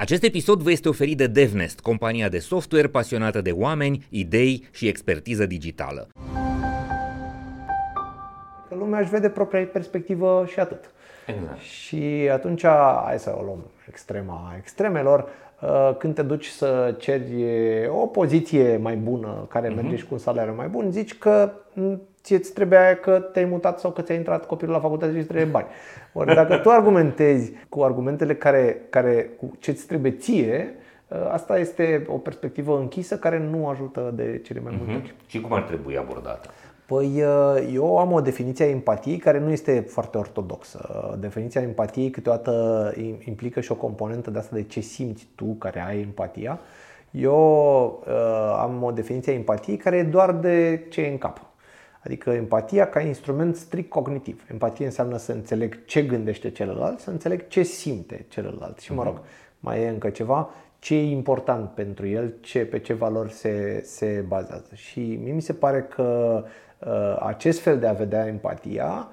Acest episod vă este oferit de DevNest, compania de software pasionată de oameni, idei și expertiză digitală. Că lumea își vede propria perspectivă și atât. Exact. Și atunci, hai să o luăm extrema extremelor, uh, când te duci să ceri o poziție mai bună, care merge și cu un salariu mai bun, zici că mm, ție îți trebuia că te-ai mutat sau că ți-a intrat copilul la facultate și îți trebuie bani. Ori dacă tu argumentezi cu argumentele care, care cu ce îți trebuie ție, ă, asta este o perspectivă închisă care nu ajută de cele mai multe ori. Și cum ar trebui abordată? Păi eu am o definiție a empatiei care nu este foarte ortodoxă. Definiția empatiei câteodată implică și o componentă de asta de ce simți tu care ai empatia. Eu uh, am o definiție a empatiei care e doar de ce e în cap. Adică empatia ca instrument strict cognitiv. Empatie înseamnă să înțeleg ce gândește celălalt, să înțeleg ce simte celălalt. Și mă rog, mai e încă ceva, ce e important pentru el, ce, pe ce valori se, se bazează. Și mie mi se pare că uh, acest fel de a vedea empatia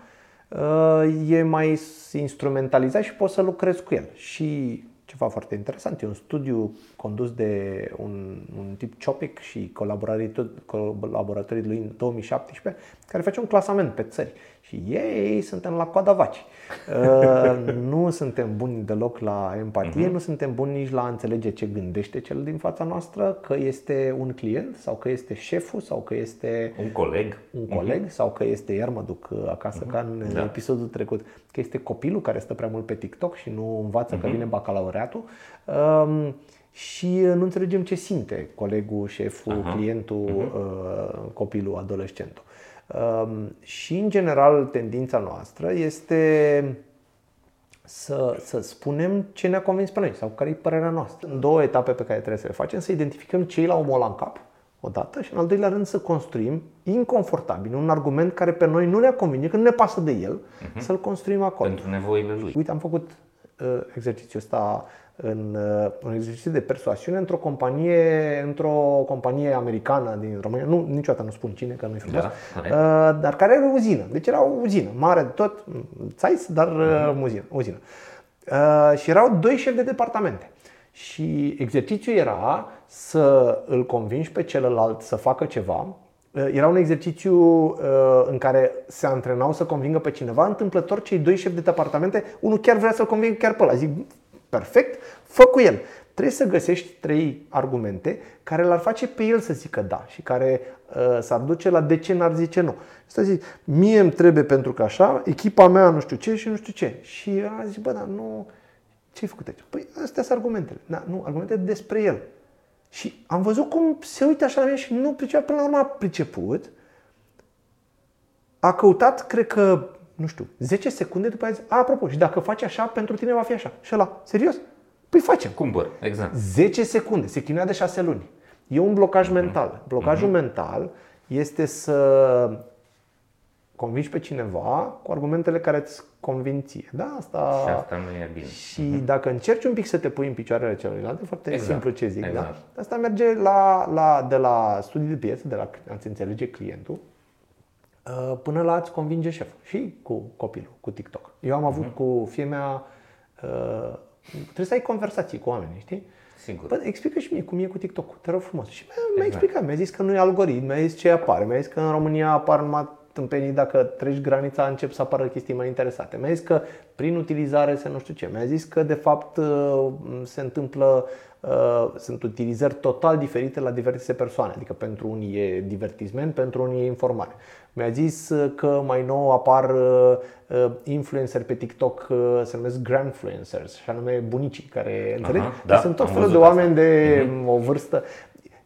uh, e mai instrumentalizat și poți să lucrezi cu el. Și ceva foarte interesant. E un studiu condus de un, un tip Ciopic și colaboratorii lui în 2017 care face un clasament pe țări. Și ei suntem la coada vaci. Uh, nu suntem buni deloc la empatie, uh-huh. nu suntem buni nici la a înțelege ce gândește cel din fața noastră, că este un client sau că este șeful sau că este un coleg, un coleg uh-huh. sau că este, iar mă duc acasă uh-huh. ca în da. episodul trecut, că este copilul care stă prea mult pe TikTok și nu învață uh-huh. că vine bacalaureatul. Um, și nu înțelegem ce simte colegul, șeful, uh-huh. clientul, uh-huh. copilul, adolescentul. Um, și, în general, tendința noastră este să, să spunem ce ne-a convins pe noi sau care e părerea noastră. În două etape pe care trebuie să le facem, să identificăm ce e la omul ăla în cap, odată, și în al doilea rând să construim inconfortabil un argument care pe noi nu ne-a convine, că nu ne pasă de el, uh-huh. să-l construim acolo. Pentru nevoile lui. Uite, am făcut uh, exercițiul ăsta în uh, un exercițiu de persoasiune într-o companie, într-o companie americană din România, nu, niciodată nu spun cine, că nu e frumos, da, uh, dar care era o uzină. Deci era o uzină, mare de tot, țais, dar uh-huh. uzină. uzină. Uh, și erau doi șefi de departamente. Și exercițiul era să îl convingi pe celălalt să facă ceva. Uh, era un exercițiu uh, în care se antrenau să convingă pe cineva. Întâmplător, cei doi șefi de departamente, unul chiar vrea să-l convingă chiar pe ăla. Zic, perfect, fă cu el. Trebuie să găsești trei argumente care l-ar face pe el să zică da și care uh, s-ar duce la de ce n-ar zice nu. Să zic, mie îmi trebuie pentru că așa, echipa mea nu știu ce și nu știu ce. Și a zis, bă, dar nu, ce ai făcut aici? Păi astea sunt argumentele. Da, nu, argumentele despre el. Și am văzut cum se uită așa la mine și nu pricea, până la urmă a priceput. A căutat, cred că nu știu, 10 secunde după aia zice, a, apropo, și dacă faci așa, pentru tine va fi așa. Și ăla, serios? Păi facem. Cumpăr, exact. 10 secunde, se chinuia de 6 luni. E un blocaj mm-hmm. mental. Blocajul mm-hmm. mental este să convingi pe cineva cu argumentele care îți convin ție. Da, asta... Și asta nu e bine. Și mm-hmm. dacă încerci un pic să te pui în picioarele celuilalt, e foarte exact. simplu ce zic, da? exact. da? Asta merge la, la, de la studii de piață, de la a-ți înțelege clientul, Uh, până la a-ți convinge șeful și cu copilul, cu TikTok. Eu am avut uh-huh. cu fie mea, uh, trebuie să ai conversații cu oamenii, știi? Sigur. Bă, explică și mie cum e cu TikTok, te rog frumos. Și mi-a, exact. explicat, mi-a zis că nu e algoritm, mi-a zis ce apare, mi-a zis că în România apar numai tâmpenii dacă treci granița încep să apară chestii mai interesate. Mi-a zis că prin utilizare se nu știu ce. Mi-a zis că de fapt uh, se întâmplă Uh, sunt utilizări total diferite la diverse persoane. Adică pentru unii e divertisment, pentru unii e informare. Mi-a zis uh, că mai nou apar uh, influencer pe TikTok, se numesc grandfluencers, și anume bunicii, care înțelegi? Da, sunt tot felul de oameni asta. de uh-huh. o vârstă.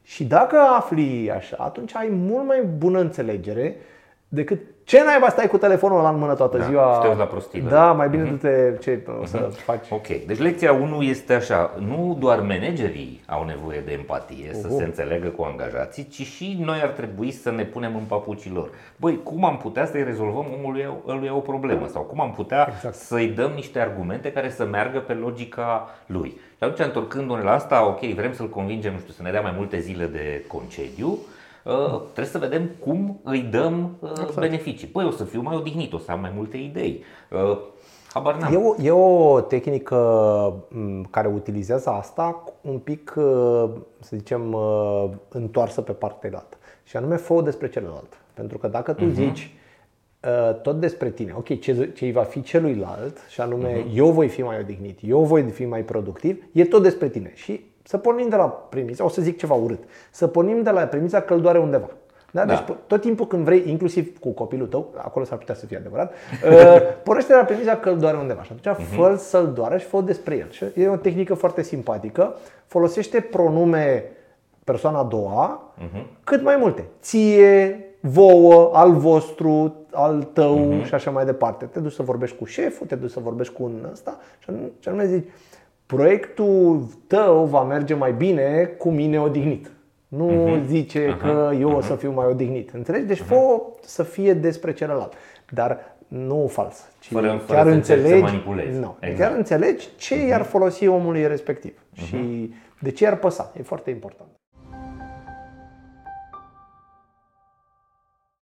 Și dacă afli așa, atunci ai mult mai bună înțelegere decât ce naiba stai cu telefonul la în mână toată da, ziua? Și la prostii. Da, mai bine uh-huh. du-te ce o să uh-huh. faci. Ok, deci lecția 1 este așa, nu doar managerii au nevoie de empatie, uh-huh. să se înțeleagă cu angajații, ci și noi ar trebui să ne punem în papucii lor. Băi, cum am putea să-i rezolvăm omului lui o problemă sau cum am putea exact. să-i dăm niște argumente care să meargă pe logica lui. Și atunci, întorcându-ne la asta, ok, vrem să-l convingem, nu știu, să ne dea mai multe zile de concediu, Uh, trebuie să vedem cum îi dăm uh, beneficii. Păi o să fiu mai odihnit, o să am mai multe idei. Uh, Habar n-am. E o, e o tehnică m, care utilizează asta un pic, uh, să zicem, uh, întoarsă pe partea altă. Și anume, fă despre celălalt. Pentru că dacă tu zici uh, tot despre tine, ok, ce, ce îi va fi celuilalt, și anume, eu voi fi mai odihnit, eu voi fi mai productiv, e tot despre tine. Și să pornim de la premisa, o să zic ceva urât, să pornim de la premisa că îl doare undeva. Da? Da. Deci tot timpul când vrei, inclusiv cu copilul tău, acolo s-ar putea să fie adevărat, uh, pornește de la premisa că îl doare undeva și atunci Mhm. fă să-l doară și fă despre el. Și e o tehnică foarte simpatică, folosește pronume persoana a doua, Mhm. cât mai multe. Ție, vouă, al vostru, al tău Mhm. și așa mai departe. Te duci să vorbești cu șeful, te duci să vorbești cu un ăsta și anume, și anume zici, proiectul tău va merge mai bine cu mine odihnit. Nu Mhm. zice că eu o să fiu mai odihnit. Înțelegi? Deci fă să fie despre celălalt. Dar nu fals. Ci Fără- fără chiar să încerci să înțelegi, manipulezi. Nu, Exact. chiar înțelegi ce i-ar folosi omului respectiv și de ce i-ar păsa. E foarte important.